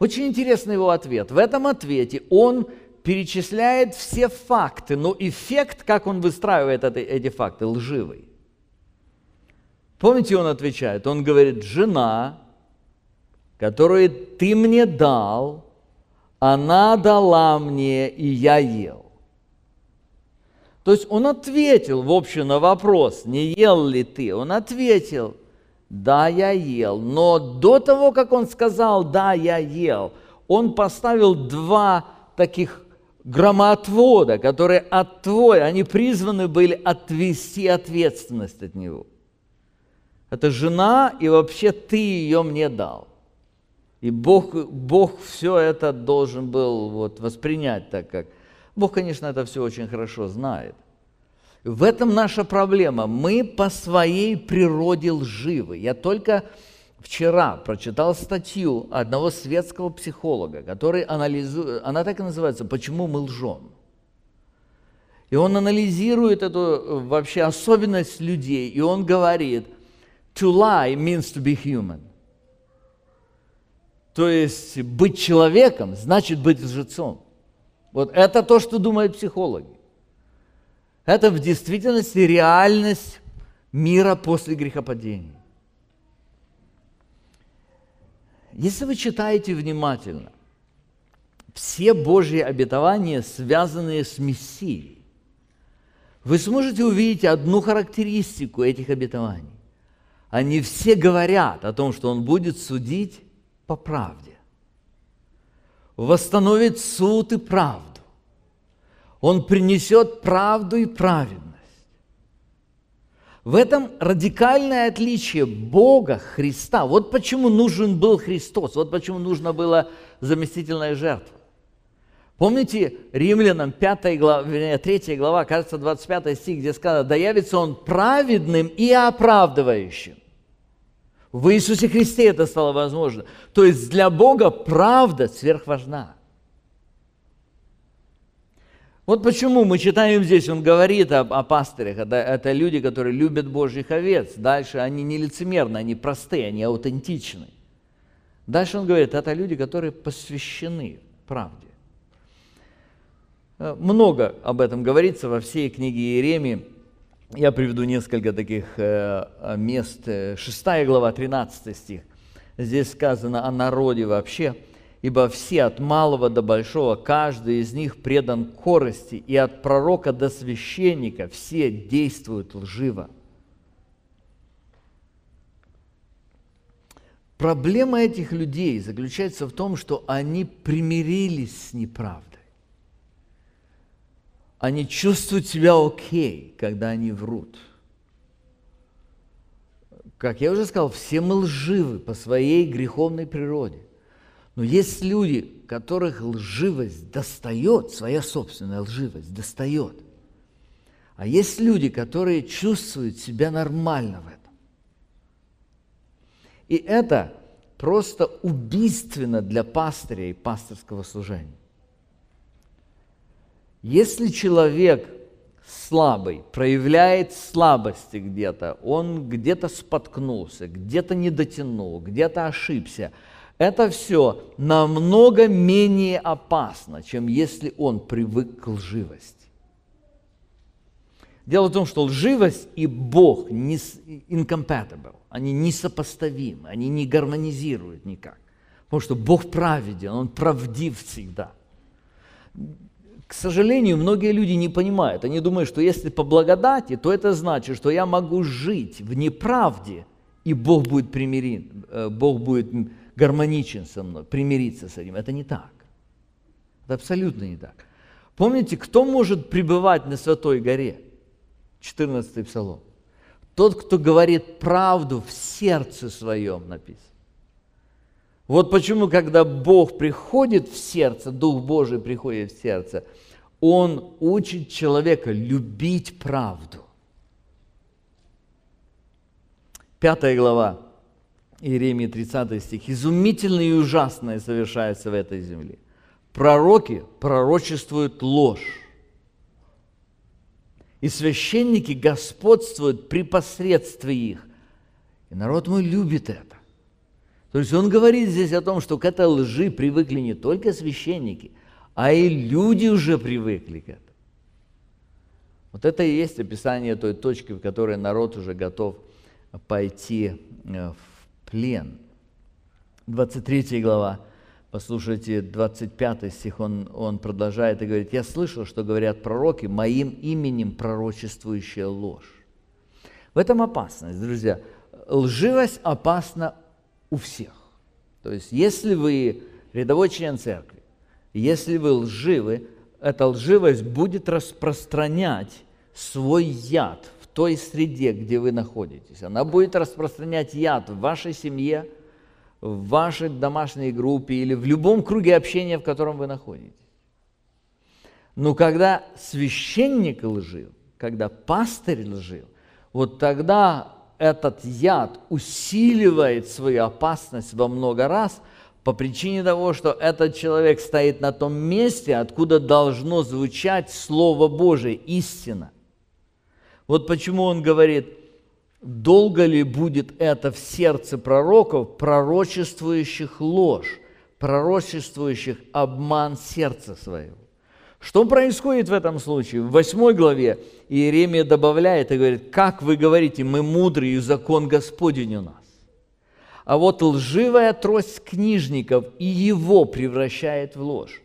S2: Очень интересный его ответ. В этом ответе он перечисляет все факты, но эффект, как он выстраивает это, эти факты, лживый. Помните, он отвечает, он говорит, жена, которую ты мне дал, она дала мне, и я ел. То есть он ответил, в общем, на вопрос, не ел ли ты, он ответил, да, я ел. Но до того, как он сказал, да, я ел, он поставил два таких громоотвода, которые от твой, они призваны были отвести ответственность от него. Это жена, и вообще ты ее мне дал. И Бог, Бог все это должен был вот воспринять так, как... Бог, конечно, это все очень хорошо знает. В этом наша проблема. Мы по своей природе лживы. Я только вчера прочитал статью одного светского психолога, который анализует, она так и называется «Почему мы лжем?». И он анализирует эту э, вообще особенность людей, и он говорит, to lie means to be human. То есть быть человеком значит быть лжецом. Вот это то, что думают психологи. Это в действительности реальность мира после грехопадения. Если вы читаете внимательно, все Божьи обетования, связанные с Мессией, вы сможете увидеть одну характеристику этих обетований. Они все говорят о том, что Он будет судить по правде, восстановит суд и правду. Он принесет правду и праведность. В этом радикальное отличие Бога, Христа. Вот почему нужен был Христос, вот почему нужна была заместительная жертва. Помните Римлянам 5 глава, 3 глава, кажется, 25 стих, где сказано, «Да явится Он праведным и оправдывающим». В Иисусе Христе это стало возможно. То есть для Бога правда сверхважна. Вот почему мы читаем здесь, он говорит о, о пастырях, это, это люди, которые любят Божьих овец. Дальше они не лицемерны, они простые, они аутентичны. Дальше он говорит, это люди, которые посвящены правде. Э, много об этом говорится во всей книге Иеремии. Я приведу несколько таких э, мест. Шестая глава, 13 стих. Здесь сказано о народе вообще. «Ибо все от малого до большого, каждый из них предан корости, и от пророка до священника все действуют лживо». Проблема этих людей заключается в том, что они примирились с неправдой. Они чувствуют себя окей, когда они врут. Как я уже сказал, все мы лживы по своей греховной природе. Но есть люди, которых лживость достает, своя собственная лживость достает. А есть люди, которые чувствуют себя нормально в этом. И это просто убийственно для пастыря и пасторского служения. Если человек слабый, проявляет слабости где-то, он где-то споткнулся, где-то не дотянул, где-то ошибся, это все намного менее опасно, чем если он привык к лживости. Дело в том, что лживость и Бог не incompatible, они несопоставимы, они не гармонизируют никак. Потому что Бог праведен, Он правдив всегда. К сожалению, многие люди не понимают. Они думают, что если по благодати, то это значит, что я могу жить в неправде, и Бог будет примирен, э, Бог будет гармоничен со мной, примириться с этим. Это не так. Это абсолютно не так. Помните, кто может пребывать на Святой горе? 14 Псалом. Тот, кто говорит правду в сердце своем, написано. Вот почему, когда Бог приходит в сердце, Дух Божий приходит в сердце, Он учит человека любить правду. Пятая глава, Иеремии 30 стих. «Изумительное и ужасное совершается в этой земле. Пророки пророчествуют ложь, и священники господствуют при посредстве их. И народ мой любит это. То есть он говорит здесь о том, что к этой лжи привыкли не только священники, а и люди уже привыкли к этому. Вот это и есть описание той точки, в которой народ уже готов пойти э, в плен. 23 глава, послушайте, 25 стих, он, он продолжает и говорит, «Я слышал, что говорят пророки, моим именем пророчествующая ложь». В этом опасность, друзья. Лживость опасна у всех. То есть, если вы рядовой член церкви, если вы лживы, эта лживость будет распространять свой яд той среде, где вы находитесь. Она будет распространять яд в вашей семье, в вашей домашней группе или в любом круге общения, в котором вы находитесь. Но когда священник лжил, когда пастырь лжил, вот тогда этот яд усиливает свою опасность во много раз по причине того, что этот человек стоит на том месте, откуда должно звучать Слово Божие, истина. Вот почему он говорит, долго ли будет это в сердце пророков, пророчествующих ложь, пророчествующих обман сердца своего. Что происходит в этом случае? В восьмой главе Иеремия добавляет и говорит, как вы говорите, мы мудрые, и закон Господень у нас. А вот лживая трость книжников и его превращает в ложь.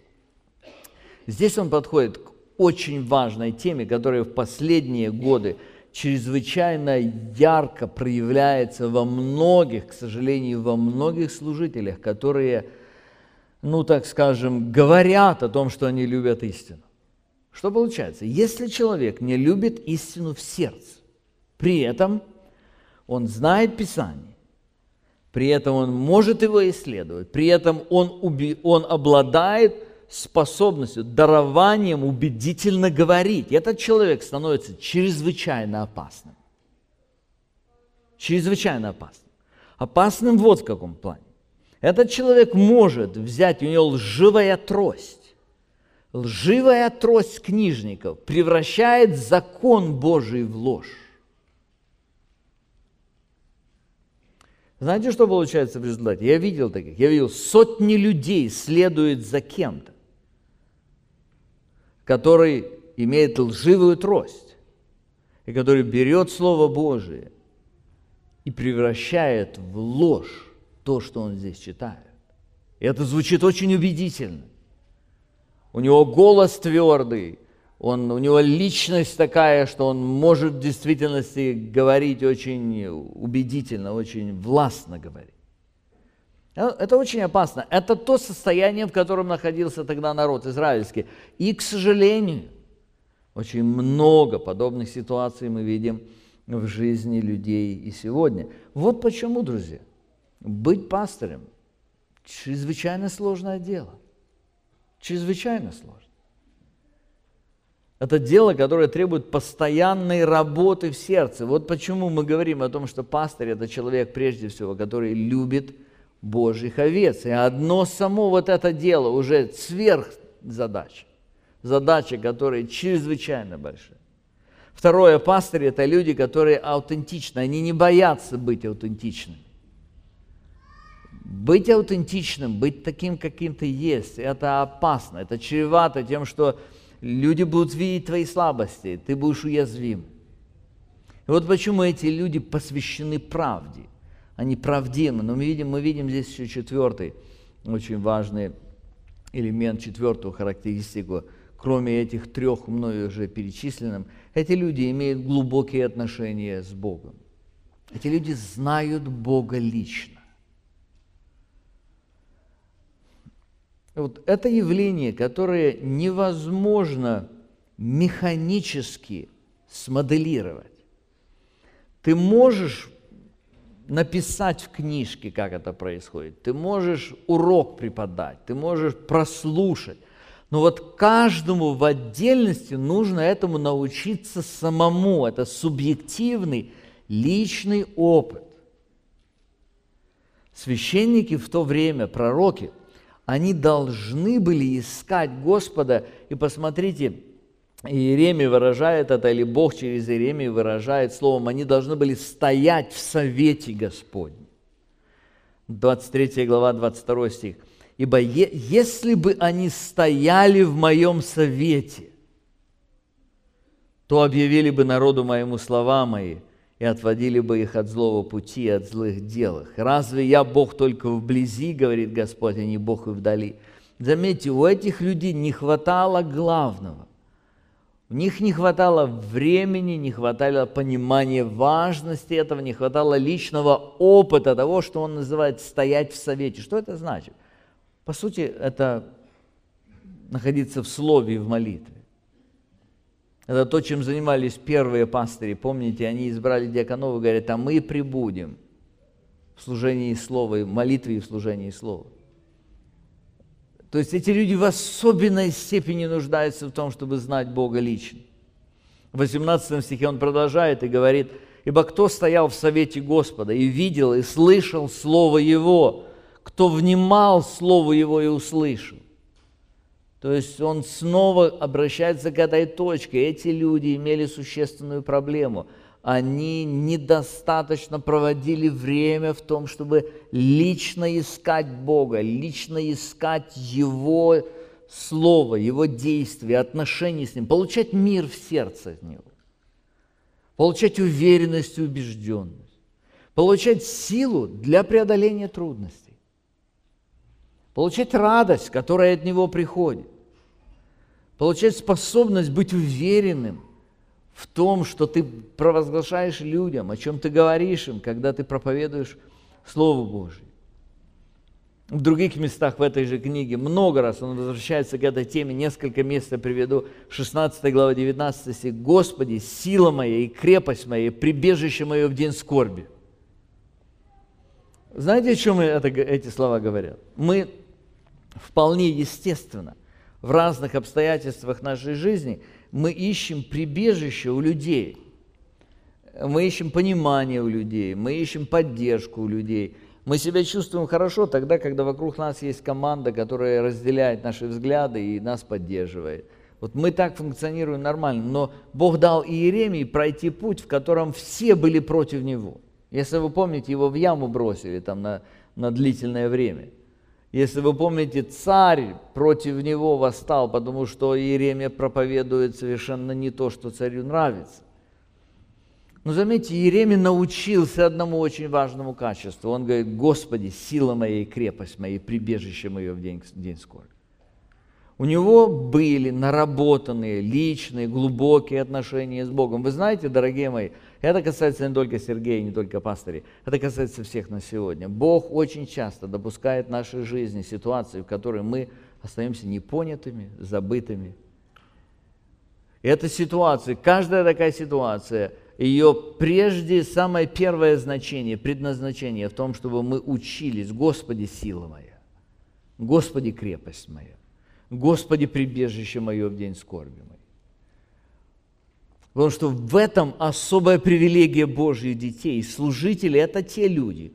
S2: Здесь он подходит к очень важной теме, которая в последние годы чрезвычайно ярко проявляется во многих, к сожалению, во многих служителях, которые – ну так скажем, говорят о том, что они любят истину. Что получается? Если человек не любит истину в сердце, при этом он знает Писание, при этом он может его исследовать, при этом он, уби, он обладает способностью, дарованием убедительно говорить, этот человек становится чрезвычайно опасным. Чрезвычайно опасным. Опасным вот в каком плане. Этот человек может взять, у него лживая трость. Лживая трость книжников превращает закон Божий в ложь. Знаете, что получается в результате? Я видел таких. Я видел, сотни людей следуют за кем-то, который имеет лживую трость, и который берет Слово Божие и превращает в ложь то, что он здесь читает. И это звучит очень убедительно. У него голос твердый, он, у него личность такая, что он может в действительности говорить очень убедительно, очень властно говорить. Э, это очень опасно. Это то состояние, в котором находился тогда народ израильский. И, к сожалению, очень много подобных ситуаций мы видим в жизни людей и сегодня. Вот почему, друзья – быть пастырем – чрезвычайно сложное дело. Чрезвычайно сложно. Это дело, которое требует постоянной работы в сердце. Вот почему мы говорим о том, что пастырь – это человек, прежде всего, который любит Божьих овец. И одно само вот это дело уже сверх задачи. Задача, которая чрезвычайно большая. Второе, пастыри – это люди, которые аутентичны, они не боятся быть аутентичными. Быть аутентичным, быть таким, каким ты есть, это опасно, это чревато тем, что люди будут видеть твои слабости, ты будешь уязвим. И вот почему эти люди посвящены правде, они правдивы. Но мы видим, мы видим здесь еще четвертый, очень важный элемент, четвертую характеристику, кроме этих трех мною уже перечисленным, эти люди имеют глубокие отношения с Богом. Эти люди знают Бога лично. Вот это явление, которое невозможно механически смоделировать. Ты можешь написать в книжке, как это происходит, ты можешь урок преподать, ты можешь прослушать, но вот каждому в отдельности нужно этому научиться самому. Это субъективный, личный опыт. Священники в то время, пророки – они должны были искать Господа. И посмотрите, Иеремия выражает это, или Бог через Иеремию выражает словом, они должны были стоять в совете Господнем. 23 глава, 22 стих. «Ибо е- если бы они стояли в моем совете, то объявили бы народу моему слова мои, и отводили бы их от злого пути и от злых дел. Разве я Бог только вблизи, говорит Господь, а не Бог и вдали? Заметьте, у этих людей не хватало главного. Них не хватало времени, не хватало понимания важности этого, не хватало личного опыта того, что он называет «стоять в совете». Что это значит? По сути, это находиться в слове и в молитве. Это то, чем занимались первые пастыри. Помните, они избрали диаконов и говорят, а мы прибудем. в служении слова, в молитве и в служении слова. То есть эти люди в особенной степени нуждаются в том, чтобы знать Бога лично. В 18 стихе он продолжает и говорит, «Ибо кто стоял в совете Господа и видел, и слышал Слово Его, кто внимал Слову Его и услышал». То есть он снова обращается к этой точке. Эти люди имели существенную проблему – они недостаточно проводили время в том, чтобы лично искать Бога, лично искать Его Слово, Его действия, отношения с Ним, получать мир в сердце от Него, получать уверенность и убежденность, получать силу для преодоления трудностей, получать радость, которая от Него приходит, получать способность быть уверенным – в том, что ты провозглашаешь людям, о чем ты говоришь им, когда ты проповедуешь Слово Божье. В других местах в этой же книге много раз он возвращается к этой теме, несколько мест я приведу, 16 глава 19 стих. «Господи, сила моя и крепость моя, и прибежище мое в день скорби». Знаете, о чем это, эти слова говорят? Мы вполне естественно в разных обстоятельствах нашей жизни – мы ищем прибежище у людей, мы ищем понимание у людей, мы ищем поддержку у людей. Мы себя чувствуем хорошо тогда, когда вокруг нас есть команда, которая разделяет наши взгляды и нас поддерживает. Вот мы так функционируем нормально, но Бог дал Иеремии пройти путь, в котором все были против него. Если вы помните, его в яму бросили там на, на длительное время – если вы помните, царь против него восстал, потому что Иеремия проповедует совершенно не то, что царю нравится. Но заметьте, Иеремия научился одному очень важному качеству. Он говорит, Господи, сила моя и крепость моя, и прибежище мое в день, день скорби. У него были наработанные личные, глубокие отношения с Богом. Вы знаете, дорогие мои, это касается не только Сергея, не только пастырей, это касается всех на сегодня. Бог очень часто допускает в нашей жизни ситуации, в которой мы остаемся непонятыми, забытыми. И эта ситуация, каждая такая ситуация, ее прежде самое первое значение, предназначение в том, чтобы мы учились, Господи, сила моя, Господи, крепость моя. Господи, прибежище мое в день скорби моей. Потому что в этом особая привилегия Божьих детей. Служители – это те люди,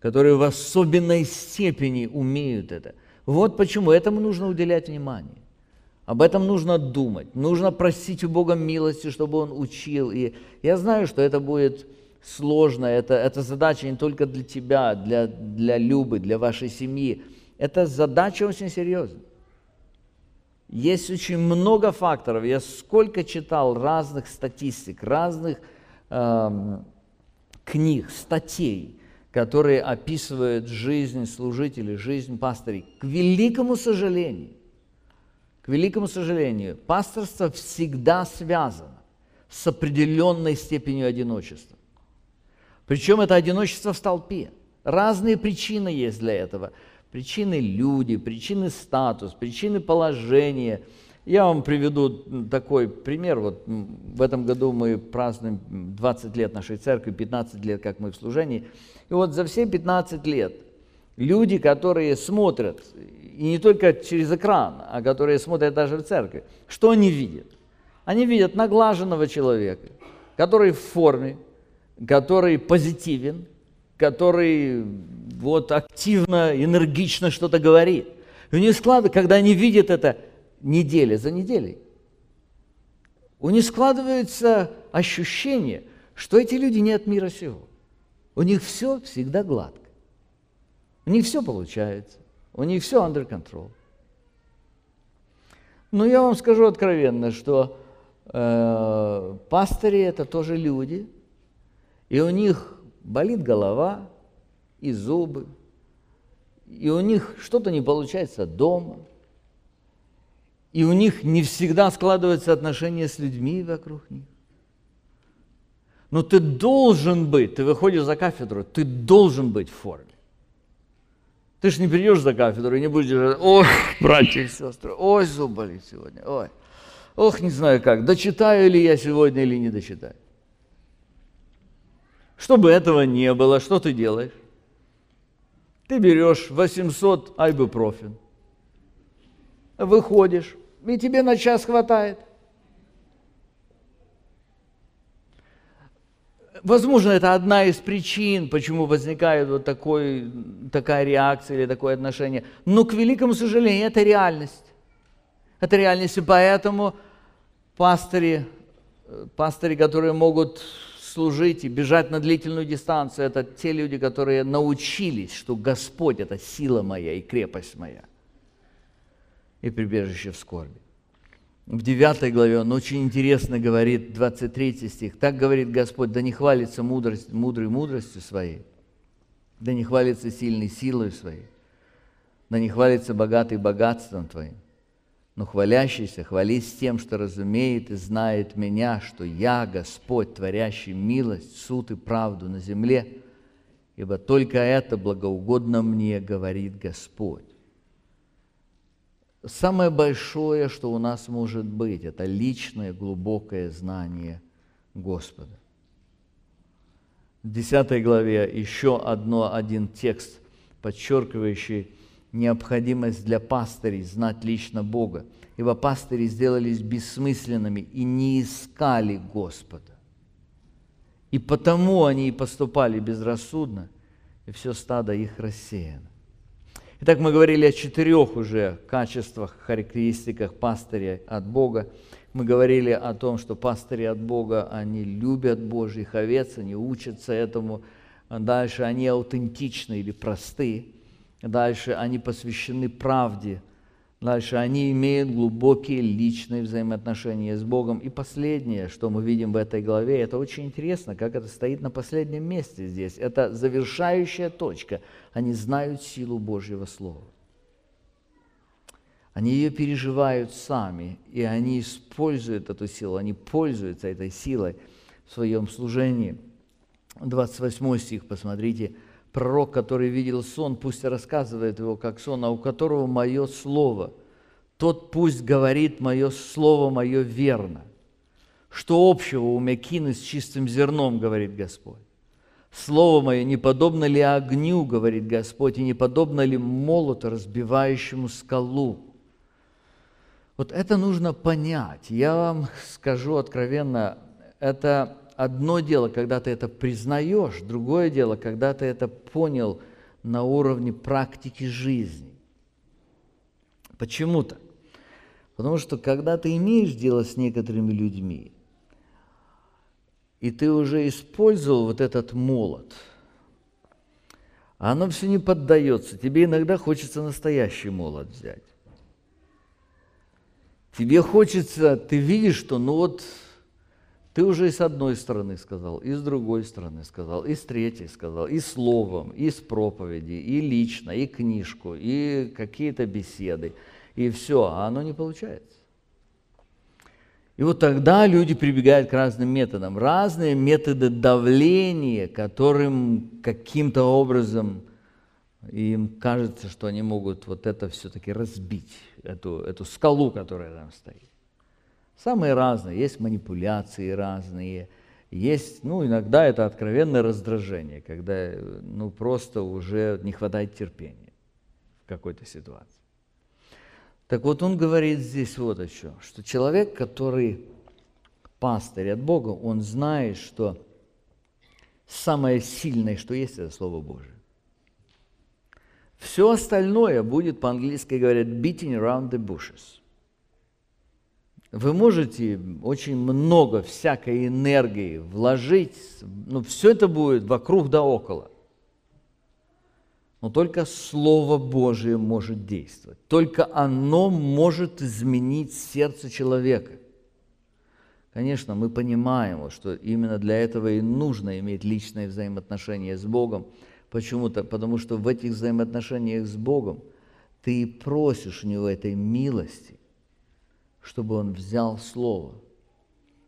S2: которые в особенной степени умеют это. Вот почему этому нужно уделять внимание. Об этом нужно думать. Нужно просить у Бога милости, чтобы Он учил. И я знаю, что это будет сложно. Это, это задача не только для тебя, для, для Любы, для вашей семьи. Это задача очень серьезная. Есть очень много факторов. Я сколько читал разных статистик, разных э, книг, статей, которые описывают жизнь служителей, жизнь пастырей. К великому сожалению, к великому сожалению, пасторство всегда связано с определенной степенью одиночества. Причем это одиночество в толпе. Разные причины есть для этого. Причины люди, причины статус, причины положения. Я вам приведу такой пример. Вот в этом году мы празднуем 20 лет нашей церкви, 15 лет, как мы в служении. И вот за все 15 лет люди, которые смотрят, и не только через экран, а которые смотрят даже в церкви, что они видят? Они видят наглаженного человека, который в форме, который позитивен, который вот активно, энергично что-то говорит. И у них складывается, когда они видят это неделя за неделей, у них складывается ощущение, что эти люди не от мира сего. У них все всегда гладко. У них все получается. У них все under control. Но я вам скажу откровенно, что э, пастыри это тоже люди, и у них болит голова и зубы, и у них что-то не получается дома, и у них не всегда складываются отношения с людьми вокруг них. Но ты должен быть, ты выходишь за кафедру, ты должен быть в форме. Ты же не придешь за кафедру и не будешь говорить, ой, братья и сестры, ой, зуб болит сегодня, ой, ох, не знаю как, дочитаю ли я сегодня или не дочитаю. Чтобы этого не было, что ты делаешь? Ты берешь 800 айбупрофен, выходишь, и тебе на час хватает. Возможно, это одна из причин, почему возникает вот такой, такая реакция или такое отношение. Но, к великому сожалению, это реальность. Это реальность, и поэтому пастыри, пастыри, которые могут служить и бежать на длительную дистанцию, это те люди, которые научились, что Господь – это сила моя и крепость моя, и прибежище в скорби в 9 главе он очень интересно говорит, 23 стих. Так говорит Господь, да не хвалится мудрость, мудрой мудростью своей, да не хвалится сильной силой своей, да не хвалится богатый богатством твоим, но хвалящийся хвались тем, что разумеет и знает меня, что я, Господь, творящий милость, суд и правду на земле, ибо только это благоугодно мне, говорит Господь. Самое большое, что у нас может быть, это личное глубокое знание Господа. В 10 главе еще одно, один текст, подчеркивающий необходимость для пастырей знать лично Бога. Ибо пастыри сделались бессмысленными и не искали Господа. И потому они и поступали безрассудно, и все стадо их рассеяно. Итак, мы говорили о четырех уже качествах, характеристиках пастыря от Бога. Мы говорили о том, что пастыри от Бога, они любят Божьих овец, они учатся этому. Дальше они аутентичны или просты. Дальше они посвящены правде – Дальше они имеют глубокие личные взаимоотношения с Богом. И последнее, что мы видим в этой главе, это очень интересно, как это стоит на последнем месте здесь. Это завершающая точка. Они знают силу Божьего Слова. Они ее переживают сами, и они используют эту силу, они пользуются этой силой в своем служении. 28 стих, посмотрите, пророк, который видел сон, пусть рассказывает его как сон, а у которого мое слово. Тот пусть говорит мое слово, мое верно. Что общего у Мякины с чистым зерном, говорит Господь. Слово мое не подобно ли огню, говорит Господь, и не подобно ли молоту, разбивающему скалу. Вот это нужно понять. Я вам скажу откровенно, это одно дело, когда ты это признаешь, другое дело, когда ты это понял на уровне практики жизни. Почему то Потому что когда ты имеешь дело с некоторыми людьми, и ты уже использовал вот этот молот, оно все не поддается. Тебе иногда хочется настоящий молот взять. Тебе хочется, ты видишь, что ну вот ты уже и с одной стороны сказал, и с другой стороны сказал, и с третьей сказал, и словом, и с проповеди, и лично, и книжку, и какие-то беседы, и все, а оно не получается. И вот тогда люди прибегают к разным методам. Разные методы давления, которым каким-то образом им кажется, что они могут вот это все-таки разбить, эту, эту скалу, которая там стоит. Самые разные, есть манипуляции разные, есть, ну, иногда это откровенное раздражение, когда, ну, просто уже не хватает терпения в какой-то ситуации. Так вот, он говорит здесь вот чем, что человек, который пастырь от Бога, он знает, что самое сильное, что есть, это Слово Божие. Все остальное будет, по-английски говорят, beating around the bushes – вы можете очень много всякой энергии вложить, но все это будет вокруг да около. Но только Слово Божие может действовать. Только оно может изменить сердце человека. Конечно, мы понимаем, что именно для этого и нужно иметь личные взаимоотношения с Богом. Почему-то, потому что в этих взаимоотношениях с Богом ты просишь у Него этой милости, чтобы он взял Слово,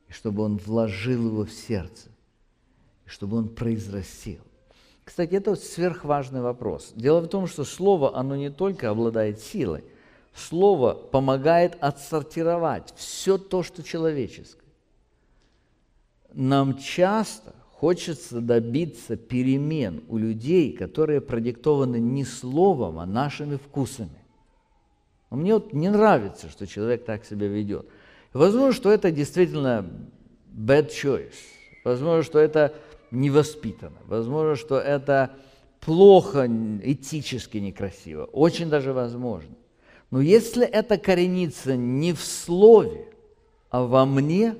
S2: и чтобы он вложил его в сердце, и чтобы он произрастил. Кстати, это сверхважный вопрос. Дело в том, что Слово, оно не только обладает силой, Слово помогает отсортировать все то, что человеческое. Нам часто хочется добиться перемен у людей, которые продиктованы не словом, а нашими вкусами. Но мне вот не нравится, что человек так себя ведет. Возможно, что это действительно bad choice. Возможно, что это невоспитанно. Возможно, что это плохо, этически некрасиво. Очень даже возможно. Но если это коренится не в слове, а во мне,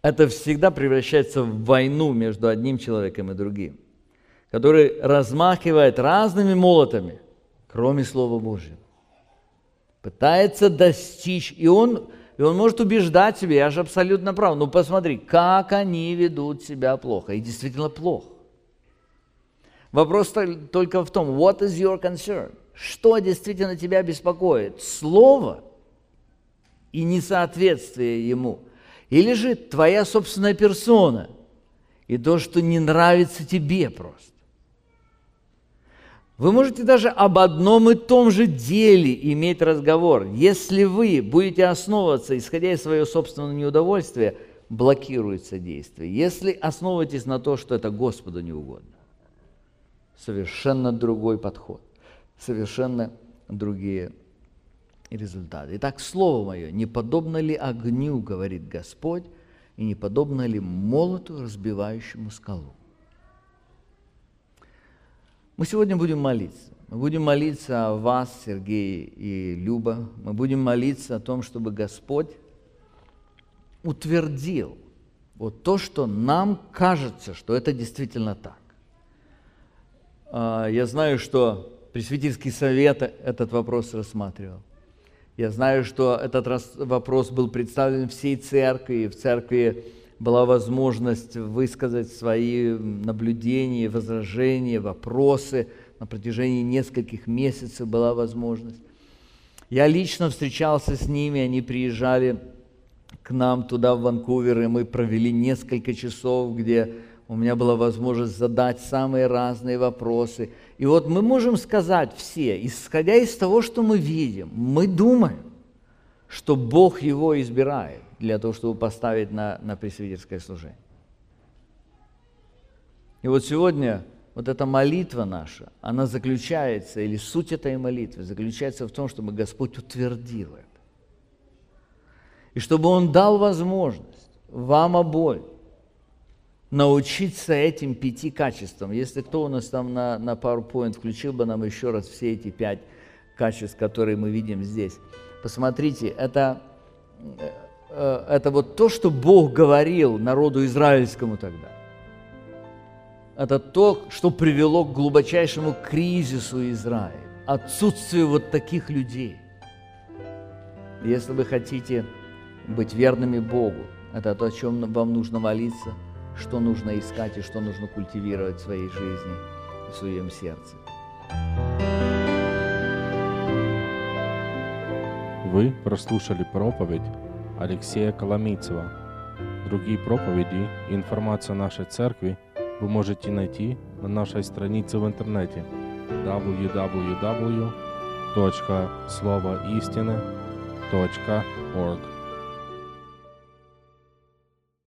S2: это всегда превращается в войну между одним человеком и другим, который размахивает разными молотами, кроме Слова Божьего. Пытается достичь, и он, и он может убеждать себя, я же абсолютно прав, ну посмотри, как они ведут себя плохо, и действительно плохо. Вопрос только в том, what is your concern? Что действительно тебя беспокоит? Слово и несоответствие ему? Или же твоя собственная персона и то, что не нравится тебе просто? Вы можете даже об одном и том же деле иметь разговор. Если вы будете основываться, исходя из своего собственного неудовольствия, блокируется действие. Если основываетесь на то, что это Господу не угодно совершенно другой подход, совершенно другие результаты. Итак, Слово Мое, не подобно ли огню, говорит Господь, и не подобно ли молоту, разбивающему скалу? Мы сегодня будем молиться. Мы будем молиться о вас, Сергей и Люба. Мы будем молиться о том, чтобы Господь утвердил вот то, что нам кажется, что это действительно так. А, я знаю, что Пресвитерский совет этот вопрос рассматривал. Я знаю, что этот вопрос был представлен всей церкви, в церкви была возможность высказать свои наблюдения, возражения, вопросы. На протяжении нескольких месяцев была возможность. Я лично встречался с ними, они приезжали к нам туда, в Ванкувер, и мы провели несколько часов, где у меня была возможность задать самые разные вопросы. И вот мы можем сказать все, исходя из того, что мы видим, мы думаем, что Бог его избирает для того, чтобы поставить на, на пресвитерское служение. И вот сегодня вот эта молитва наша, она заключается, или суть этой молитвы заключается в том, чтобы Господь утвердил это. И чтобы Он дал возможность вам обоим научиться этим пяти качествам. Если кто у нас там на, на PowerPoint включил бы нам еще раз все эти пять качеств, которые мы видим здесь. Посмотрите, это, это вот то, что Бог говорил народу израильскому тогда. Это то, что привело к глубочайшему кризису Израиля. Отсутствие вот таких людей. Если вы хотите быть верными Богу, это то, о чем вам нужно молиться – что нужно искать и что нужно культивировать в своей жизни, в своем сердце.
S1: Вы прослушали проповедь Алексея Коломийцева. Другие проповеди и информацию о нашей церкви вы можете найти на нашей странице в интернете www.словоистины.org